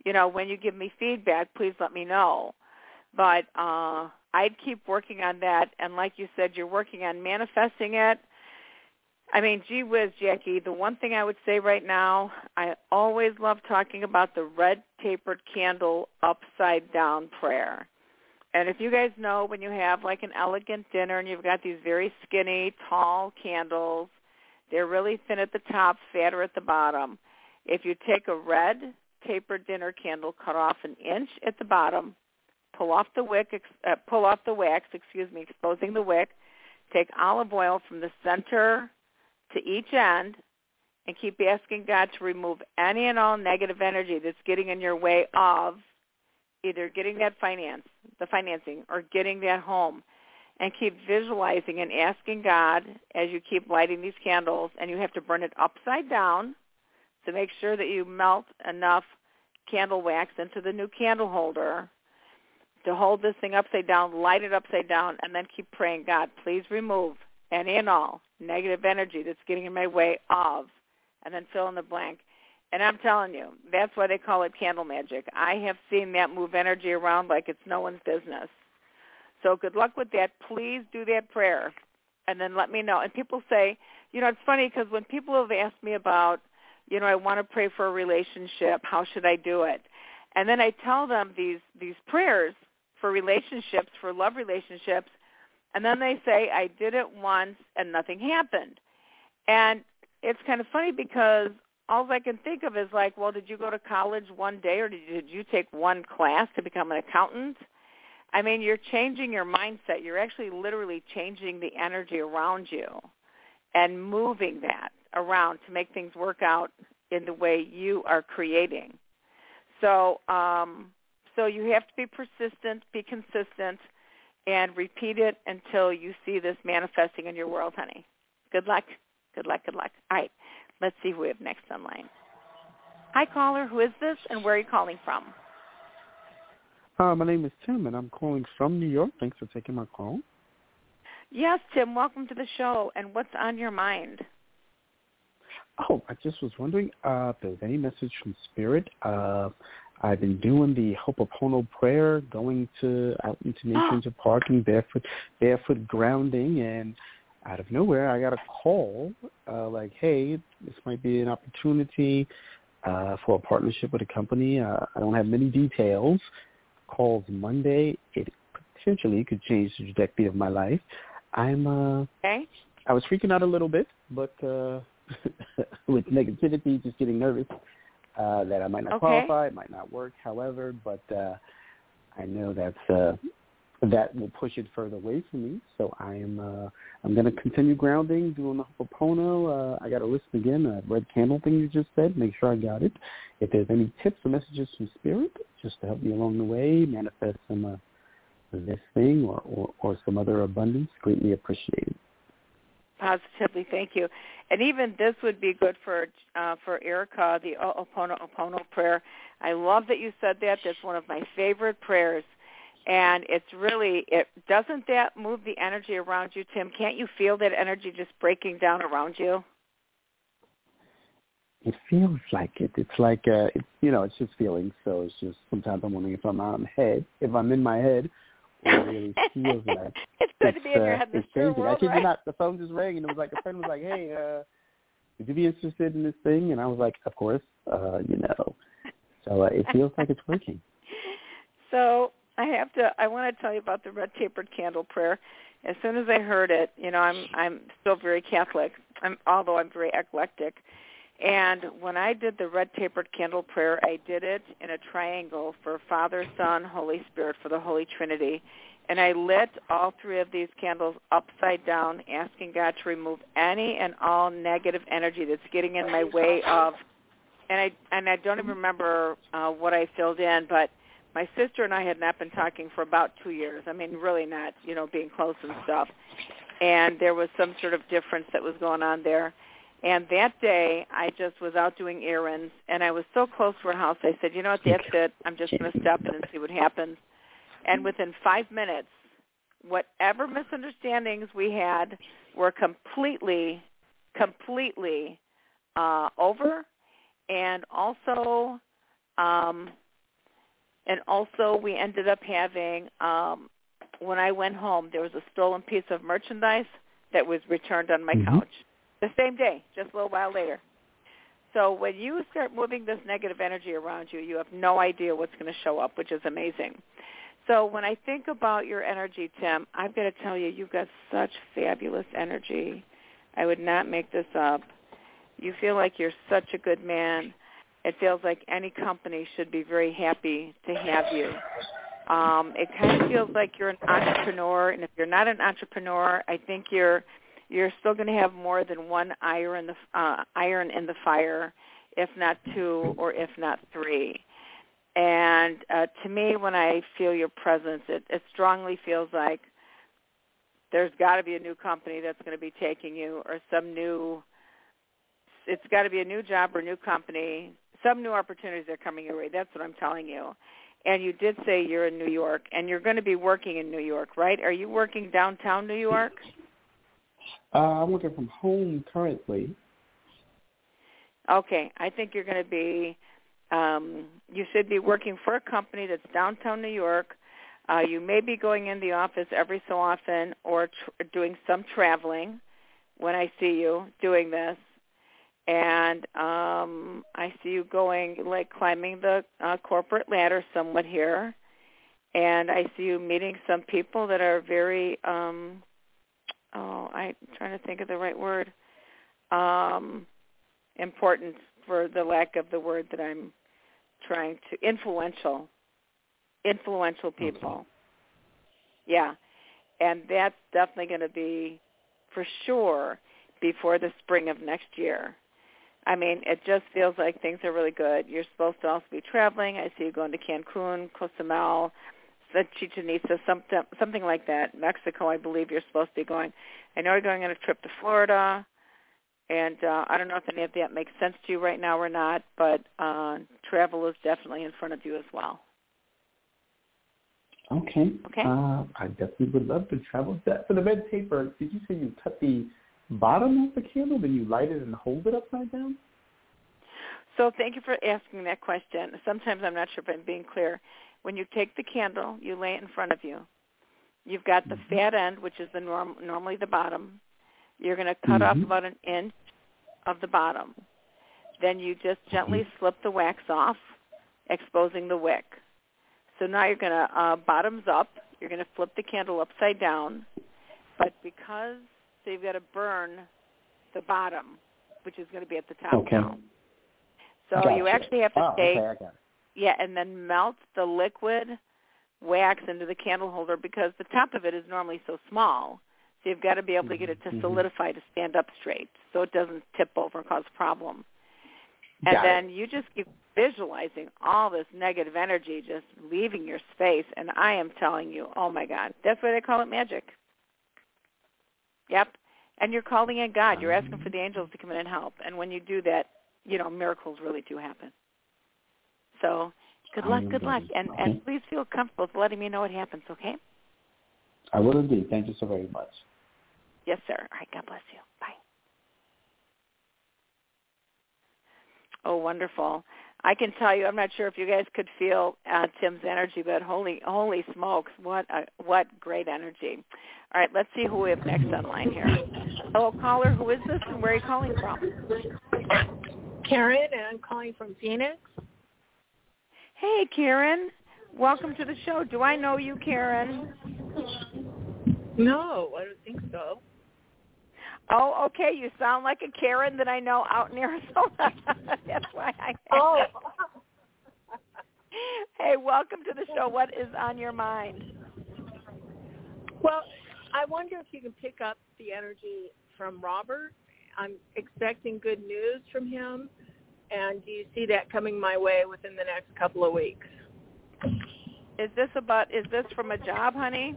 B: you know, when you give me feedback, please let me know. But uh I'd keep working on that, and like you said, you're working on manifesting it. I mean, gee whiz, Jackie, the one thing I would say right now, I always love talking about the red tapered candle upside down prayer. And if you guys know when you have like an elegant dinner and you've got these very skinny, tall candles, they're really thin at the top, fatter at the bottom. If you take a red tapered dinner candle, cut off an inch at the bottom, pull off the wick, ex- uh, pull off the wax, excuse me, exposing the wick, take olive oil from the center to each end and keep asking God to remove any and all negative energy that's getting in your way of either getting that finance, the financing, or getting that home. And keep visualizing and asking God as you keep lighting these candles, and you have to burn it upside down to make sure that you melt enough candle wax into the new candle holder to hold this thing upside down, light it upside down, and then keep praying, God, please remove and all negative energy that's getting in my way of, and then fill in the blank. And I'm telling you, that's why they call it candle magic. I have seen that move energy around like it's no one's business. So good luck with that. Please do that prayer, and then let me know. And people say, you know, it's funny because when people have asked me about, you know, I want to pray for a relationship. How should I do it? And then I tell them these these prayers for relationships, for love relationships, and then they say I did it once and nothing happened. And it's kind of funny because all I can think of is like, well, did you go to college one day or did you, did you take one class to become an accountant? I mean, you're changing your mindset. You're actually literally changing the energy around you and moving that around to make things work out in the way you are creating. So, um, so you have to be persistent, be consistent, and repeat it until you see this manifesting in your world, honey. Good luck. Good luck. Good luck. All right. Let's see who we have next online. Hi, caller. Who is this, and where are you calling from?
I: Uh, my name is Tim, and I'm calling from New York. Thanks for taking my call.
B: Yes, Tim. Welcome to the show. And what's on your mind?
I: Oh, I just was wondering uh, if there's any message from Spirit. Uh, I've been doing the Ho'oponopono prayer, going to out into nature, into parking, barefoot, barefoot grounding, and out of nowhere, I got a call uh, like, "Hey, this might be an opportunity uh, for a partnership with a company. Uh, I don't have many details. Calls Monday. It potentially could change the trajectory of my life. I'm. Uh,
B: Okay.
I: I was freaking out a little bit, but uh, with negativity, just getting nervous uh, that I might not
B: Okay.
I: qualify, it might not work. However, but uh, I know that's uh, that will push it further away from me. So I am uh, I'm going to continue grounding, doing the Ho'oponopono. Uh, I got to listen again. Uh, red candle thing you just said. Make sure I got it. If there's any tips or messages from Spirit, just to help me along the way, manifest some uh, this thing or, or or some other abundance, greatly appreciated.
B: Positively, thank you. And even this would be good for uh, for Erica, the Opono Opono prayer. I love that you said that. That's one of my favorite prayers and it's really it doesn't that move the energy around you tim can't you feel that energy just breaking down around you
I: it feels like it it's like uh it's you know it's just feelings so it's just sometimes i'm wondering if i'm out in head if i'm in my head it really feels like
B: it's good to be in your head
I: it's changing i kid you not the phone just rang and it was like a friend was like hey uh would you be interested in this thing and i was like of course uh you know so uh, it feels like it's working
B: so I have to. I want to tell you about the red tapered candle prayer. As soon as I heard it, you know, I'm I'm still very Catholic. I'm although I'm very eclectic. And when I did the red tapered candle prayer, I did it in a triangle for Father, Son, Holy Spirit for the Holy Trinity. And I lit all three of these candles upside down, asking God to remove any and all negative energy that's getting in my way of and I and I don't even remember uh, what I filled in, but my sister and I had not been talking for about two years. I mean, really not, you know, being close and stuff. And there was some sort of difference that was going on there. And that day, I just was out doing errands, and I was so close to her house. I said, you know what, that's it. I'm just going to step in and see what happens. And within five minutes, whatever misunderstandings we had were completely, completely uh, over. And also, um, and also we ended up having um when I went home there was a stolen piece of merchandise that was returned on my
I: mm-hmm.
B: couch the same day, just a little while later. So when you start moving this negative energy around you, you have no idea what's going to show up, which is amazing. So when I think about your energy, Tim, I've got to tell you, you've got such fabulous energy. I would not make this up. You feel like you're such a good man it feels like any company should be very happy to have you. Um, it kind of feels like you're an entrepreneur, and if you're not an entrepreneur, I think you're you're still going to have more than one iron in the uh, iron in the fire, if not two or if not three. And uh, to me, when I feel your presence, it, it strongly feels like there's got to be a new company that's going to be taking you, or some new. It's got to be a new job or new company some new opportunities are coming your way. That's what I'm telling you. And you did say you're in New York, and you're going to be working in New York, right? Are you working downtown New York?
I: Uh, I'm working from home currently.
B: Okay, I think you're going to be. Um, you should be working for a company that's downtown New York. Uh, you may be going in the office every so often, or tr- doing some traveling. When I see you doing this, and um I see you going like climbing the uh, corporate ladder somewhat here, and I see you meeting some people that are very um oh I'm trying to think of the right word um important for the lack of the word that I'm trying to influential influential people. Okay. Yeah. And that's definitely going to be for sure before the spring of next year. I mean, it just feels like things are really good. You're supposed to also be traveling. I see you going to Cancun, Cozumel, Chichen Itza, something something like that. Mexico, I believe you're supposed to be going. I know you're going on a trip to Florida, and uh, I don't know if any of that makes sense to you right now or not, but uh, travel is definitely in front of you as well.
I: Okay.
B: Okay.
I: Uh, I definitely would love to travel. That for the red taper, did you say you cut the bottom of the candle, then you light it and hold it upside down?
B: So thank you for asking that question. Sometimes I'm not sure if I'm being clear. When you take the candle, you lay it in front of you. You've got the mm-hmm. fat end, which is the norm, normally the bottom. You're going to cut
I: mm-hmm.
B: off about an inch of the bottom. Then you just gently mm-hmm. slip the wax off, exposing the wick. So now you're going to uh, bottoms up. You're going to flip the candle upside down. But because so you've got to burn the bottom, which is going to be at the top
I: okay.
B: now. So
I: gotcha.
B: you actually have to
I: oh,
B: take,
I: okay,
B: yeah, and then melt the liquid wax into the candle holder because the top of it is normally so small. So you've got to be able to get it to
I: Mhm.
B: solidify to stand up straight so it doesn't tip over and cause a problem. And
I: Got it.
B: then you just keep visualizing all this negative energy just leaving your space. And I am telling you, oh my God, that's why they call it magic. Yep. And you're calling in God. You're asking for the angels to come in and help. And when you do that, you know, miracles really do happen. So good luck, good luck. And and please feel comfortable with letting me know what happens, okay?
I: I will indeed. Thank you so very much.
B: Yes, sir. All right, God bless you. Bye. Oh, wonderful. I can tell you, I'm not sure if you guys could feel uh, Tim's energy, but holy, holy smokes, what a, what great energy! All right, let's see who we have next online here. Hello, caller. Who is this, and where are you calling from?
J: Karen, and I'm calling from Phoenix.
B: Hey, Karen. Welcome to the show. Do I know you, Karen?
J: No, I don't think so.
B: Oh, okay. You sound like a Karen that I know out in Arizona. That's why I.
J: Oh.
B: hey, welcome to the show. What is on your mind?
J: Well, I wonder if you can pick up the energy from Robert. I'm expecting good news from him, and do you see that coming my way within the next couple of weeks?
B: Is this about? Is this from a job, honey?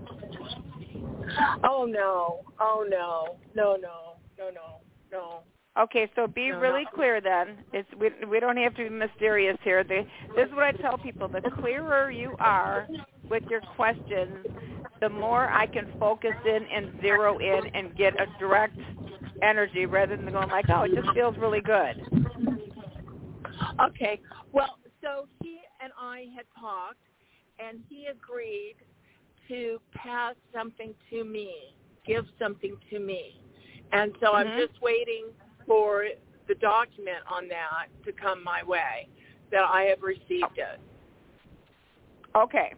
J: Oh no! Oh no! No! No! No! No! No!
B: Okay, so be
J: No,
B: really
J: no.
B: clear then. It's we we don't have to be mysterious here. The, this is what I tell people: the clearer you are with your questions, the more I can focus in and zero in and get a direct energy rather than going like, oh, it just feels really good.
J: Okay. Well, so he and I had talked, and he agreed to pass something to me, give something to me. And so I'm
B: Mhm.
J: just waiting for the document on that to come my way, that I have received it.
B: Okay.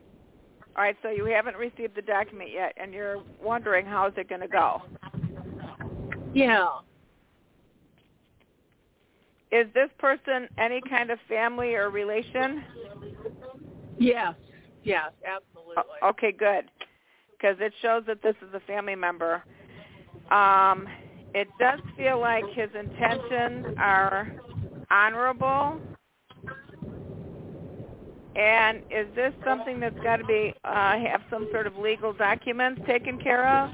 B: All right, so you haven't received the document yet, and you're wondering how is it going to go.
J: Yeah.
B: Is this person any kind of family or relation?
J: Yes. Yes, absolutely.
B: Okay, good. Because it shows that this is a family member. Um, it does feel like his intentions are honorable. And is this something that's got to be uh, have some sort of legal documents taken care of,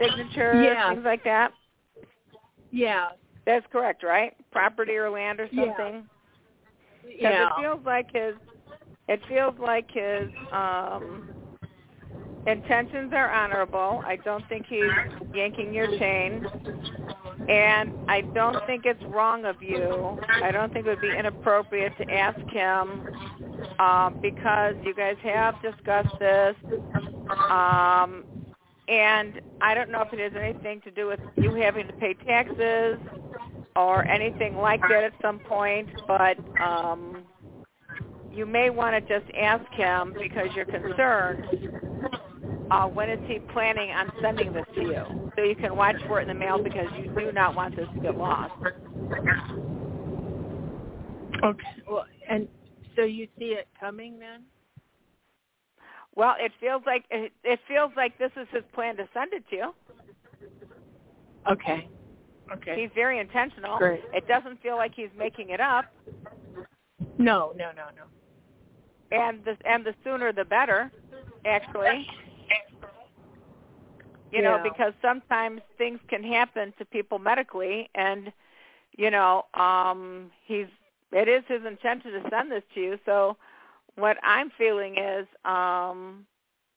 B: signatures,
J: Yeah.
B: things like that?
J: Yeah.
B: That's correct, right? Property or land or something. Because
J: Yeah.
B: it feels like his it feels like his um intentions are honorable. I don't think he's yanking your chain. And I don't think it's wrong of you. I don't think it would be inappropriate to ask him um, because you guys have discussed this. Um, and I don't know if it has anything to do with you having to pay taxes or anything like that at some point, but um, you may want to just ask him because you're concerned. Uh, when is he planning on sending this to you? So you can watch for it in the mail because you do not want this to get lost.
J: Okay. Well, and so you see it coming then?
B: Well, it feels like it, it feels like this is his plan to send it to you.
J: Okay. Okay.
B: He's very intentional.
J: Great.
B: It doesn't feel like he's making it up.
J: No, no, no, no.
B: and the and the sooner the better actually you know because sometimes things can happen to people medically and you know um he's it is his intention to send this to you so what i'm feeling is um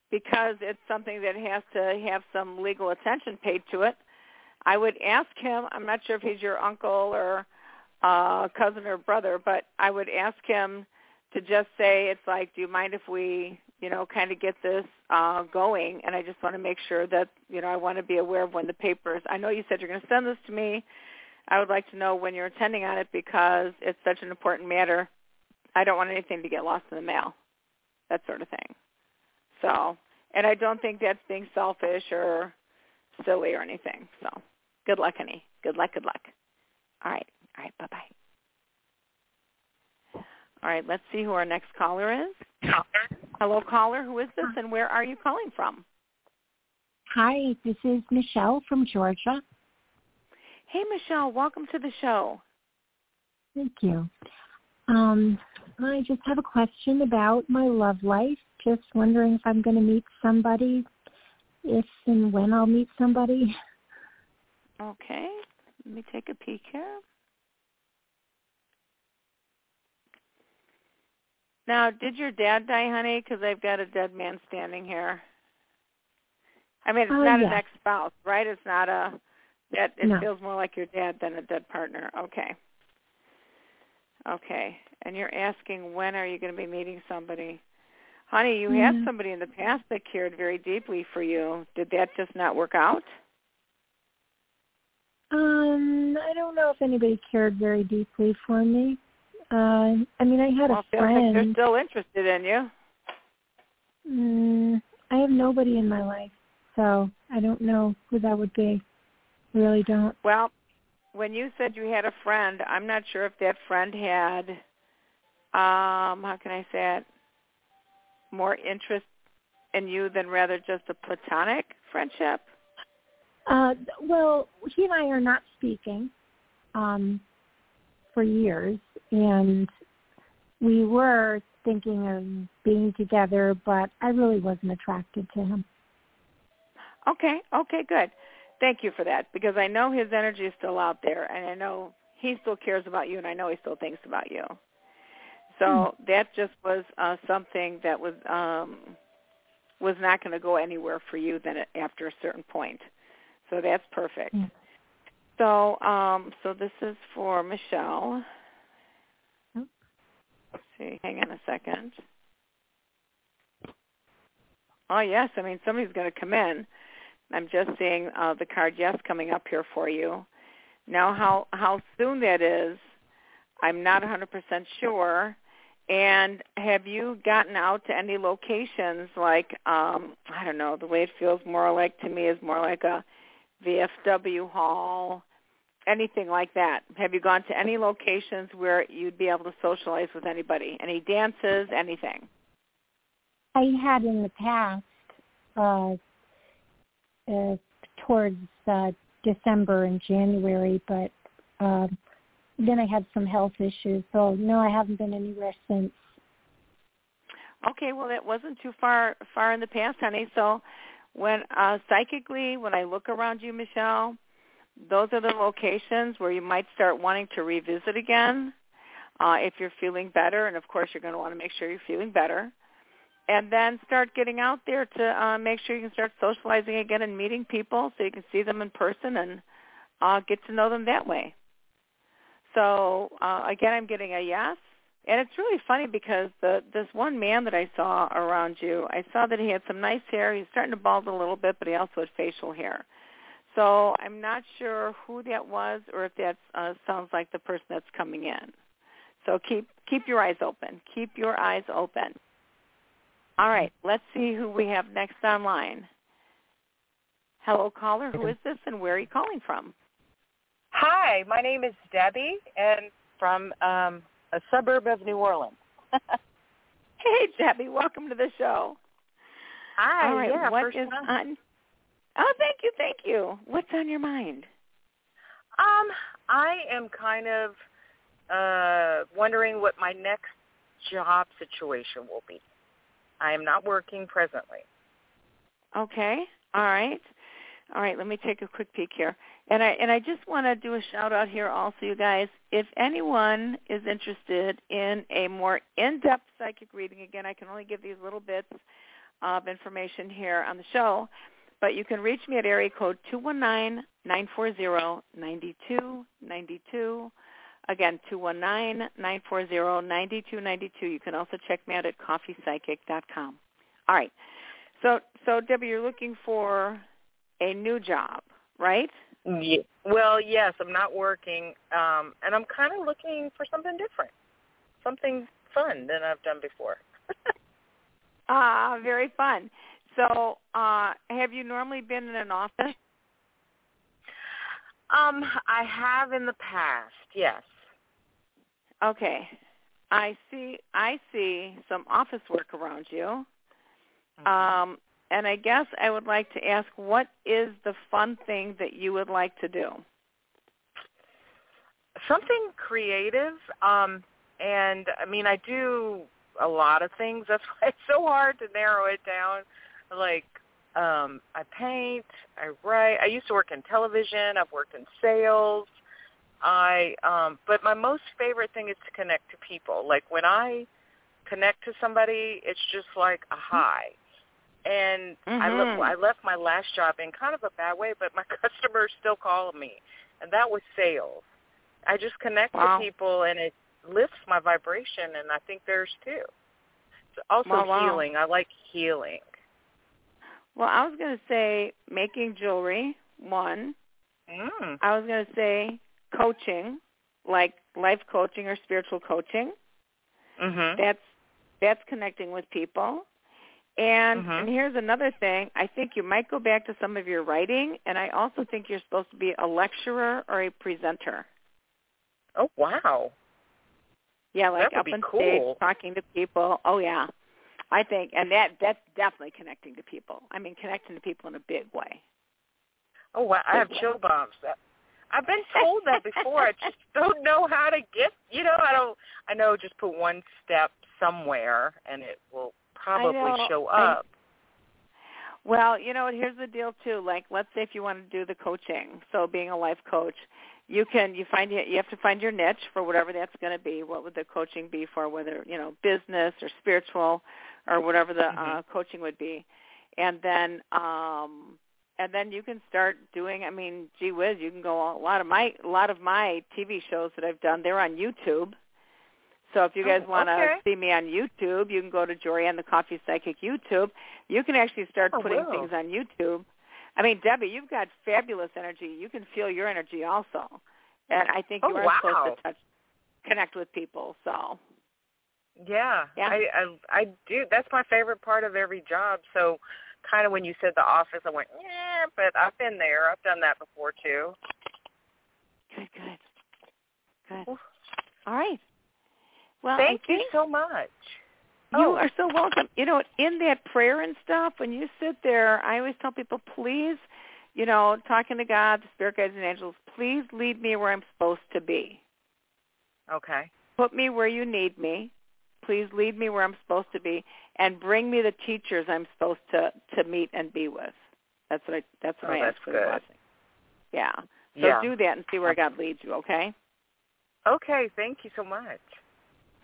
B: because it's something that has to have some legal attention paid to it i would ask him i'm not sure if he's your uncle or uh cousin or brother but i would ask him to just say it's like, do you mind if we, you know, kind of get this uh, going? And I just want to make sure that, you know, I want to be aware of when the papers. I know you said you're going to send this to me. I would like to know when you're attending on it because it's such an important matter. I don't want anything to get lost in the mail, that sort of thing. So, and I don't think that's being selfish or silly or anything. So, good luck, honey. Good luck. Good luck. All right. All right. Bye bye. All right, let's see who our next caller is. Hello, caller. Who is this, and where are you calling from?
K: Hi, this is Michelle from Georgia.
B: Hey, Michelle. Welcome to the show.
K: Thank you. Um, I just have a question about my love life. Just wondering if I'm going to meet somebody, if and when I'll meet somebody.
B: Okay. Let me take a peek here. Now, did your dad die, honey? Because I've got a dead man standing here. I mean, it's
K: Oh,
B: not
K: yes.
B: an ex-spouse, right? It's not a. That it
K: No.
B: feels more like your dad than a dead partner. Okay. Okay. And you're asking when are you going to be meeting somebody? Honey, you had
K: Mhm.
B: somebody in the past that cared very deeply for you. Did that just not work out?
K: Um, I don't know if anybody cared very deeply for me. Uh, I mean, I had
B: well,
K: a
B: feels like they're still interested in you.
K: Mm, I have nobody in my life, so I don't know who that would be. Really don't.
B: Well, when you said you had a friend, I'm not sure if that friend had um how can I say it? More interest in you than rather just a platonic friendship.
K: Uh, well, he and I are not speaking um, for years, and we were thinking of being together, but I really wasn't attracted to him.
B: Okay, okay, good. Thank you for that because I know his energy is still out there and I know he still cares about you and I know he still thinks about you. So that just was uh something that was um was not going to go anywhere for you then after a certain point. So that's perfect.
K: Yeah.
B: So um so this is for Michelle.
K: Oh.
B: Let's see, hang on a second. Oh yes, I mean somebody's going to come in. I'm just seeing uh, the card yes coming up here for you. Now how how soon that is, I'm not 100% sure. And have you gotten out to any locations like um I don't know, the way it feels more like to me is more like a VFW hall, anything like that. Have you gone to any locations where you'd be able to socialize with anybody? Any dances, anything?
K: I had in the past, uh, uh, towards uh, December and January, but uh, then I had some health issues, so no, I haven't been anywhere since.
B: Okay, well that wasn't too far far in the past, honey. So when uh psychically when I look around you, Michelle, those are the locations where you might start wanting to revisit again. Uh if you're feeling better and of course you're going to want to make sure you're feeling better. And then start getting out there to uh make sure you can start socializing again and meeting people so you can see them in person and uh get to know them that way. So uh again I'm getting a yes. And it's really funny because the this one man that I saw around you, I saw that he had some nice hair. He's starting to bald a little bit, but he also had facial hair. So I'm not sure who that was or if that uh, sounds like the person that's coming in. So keep keep your eyes open. Keep your eyes open. All right, let's see who we have next online. Hello, caller. Who is this, and where are you calling from?
L: Hi, my name is Debbie, and from um, a suburb of New Orleans.
B: Hey, Debbie. Welcome to the show.
L: Hi,
B: All right,
L: yeah,
B: what
L: first
B: is
L: time.
B: on? Oh, thank you, thank you. What's on your mind?
L: Um, I am kind of uh wondering what my next job situation will be. I am not working presently.
B: Okay. All right. All right. Let me take a quick peek here. And I and I just want to do a shout out here also, you guys. If anyone is interested in a more in-depth psychic reading, again, I can only give these little bits of information here on the show, but you can reach me at area code two one nine nine four zero ninety two ninety two. Again, two one nine nine four zero ninety two ninety two. You can also check me out at coffeepsychic.com. All right. So, so Debbie, you're looking for a new job, right?
L: Ye- Well, yes, I'm not working, um, and I'm kind of looking for something different, something fun than I've done before.
B: Ah, very fun. So, uh, have you normally been in an office?
L: Um, I have in the past, yes.
B: Okay. I see I see some office work around you.
L: Mm-hmm.
B: Um and I guess I would like to ask what is the fun thing that you would like to do?
L: Something creative. Um and I mean I do a lot of things. That's why it's so hard to narrow it down. Like um I paint, I write. I used to work in television, I've worked in sales. I um but my most favorite thing is to connect to people. Like when I connect to somebody, it's just like a high. And I
B: Mhm.
L: left I left my last job in kind of a bad way, but my customers still call me. And that was sales. I just connect
B: Wow.
L: to people and it lifts my vibration and I think theirs too. It's also
B: Wow, wow.
L: healing. I like healing.
B: Well, I was going to say making jewelry, one.
L: Mm.
B: I was going to say coaching, like life coaching or spiritual coaching.
L: Mhm.
B: That's that's connecting with people. And
L: Mhm.
B: and here's another thing. I think you might go back to some of your writing, and I also think you're supposed to be a lecturer or a presenter.
L: Oh wow.
B: Yeah, like up on
L: cool.
B: stage talking to people. Oh yeah, I think, and that that's definitely connecting to people. I mean, connecting to people in a big way.
L: Oh wow, I have chill bumps. That- I've been told that before. I just don't know how to get. You know, I don't. I know just put one step somewhere, and it will probably show
B: I-
L: up.
B: Well, you know, here's the deal too. Like, let's say if you want to do the coaching, so being a life coach, you can you find you have to find your niche for whatever that's going to be. What would the coaching be for? Whether you know business or spiritual, or whatever the uh, coaching would be, and then um, and then you can start doing. I mean, gee whiz, you can go a lot of my a lot of my TV shows that I've done. They're on YouTube. So if you guys
L: Oh,
B: want to
L: okay.
B: see me on YouTube, you can go to Jorianne the Coffee Psychic YouTube. You can actually start
L: Oh,
B: putting things on YouTube. I mean, Debbie, you've got fabulous energy. You can feel your energy also, and I think you
L: Oh,
B: are
L: wow.
B: supposed to touch, connect with people. So
L: Yeah,
B: Yeah.
L: I, I I do. That's my favorite part of every job. So, kind of when you said the office, I went, yeah, but I've been there. I've done that before too.
B: good, good, good. All right. Well,
L: Thank you so much.
B: You
L: Oh.
B: are so welcome. You know, in that prayer and stuff, when you sit there, I always tell people, please, you know, talking to God, the spirit guides and angels, please lead me where I'm supposed to be.
L: Okay.
B: Put me where you need me. Please lead me where I'm supposed to be, and bring me the teachers I'm supposed to to meet and be with. That's what I. That's what
L: Oh,
B: I
L: that's
B: ask for the
L: good.
B: blessing. Yeah. So
L: Yeah.
B: do that and see where God leads you. Okay.
L: Okay. Thank you so much.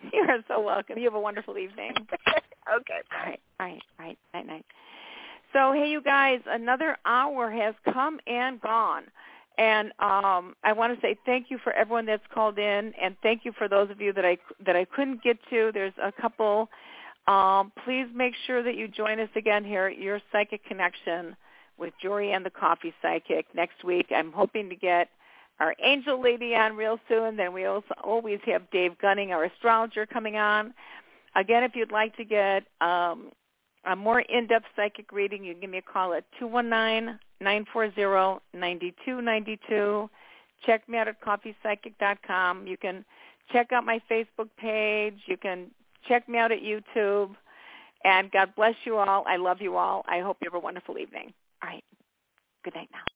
B: You're so welcome. You have a wonderful evening.
L: okay.
B: All right, all right, all right, night, night. So, hey, you guys, another hour has come and gone. And um, I want to say thank you for everyone that's called in, and thank you for those of you that I that I couldn't get to. There's a couple. Um, please make sure that you join us again here at Your Psychic Connection with Jorianne the Coffee Psychic next week. I'm hoping to get our angel lady on real soon. Then we also always have Dave Gunning, our astrologer, coming on. Again, if you'd like to get um, a more in-depth psychic reading, you can give me a call at 219-940-9292. Check me out at coffeepsychic.com. You can check out my Facebook page. You can check me out at YouTube. And God bless you all. I love you all. I hope you have a wonderful evening. All right. Good night now.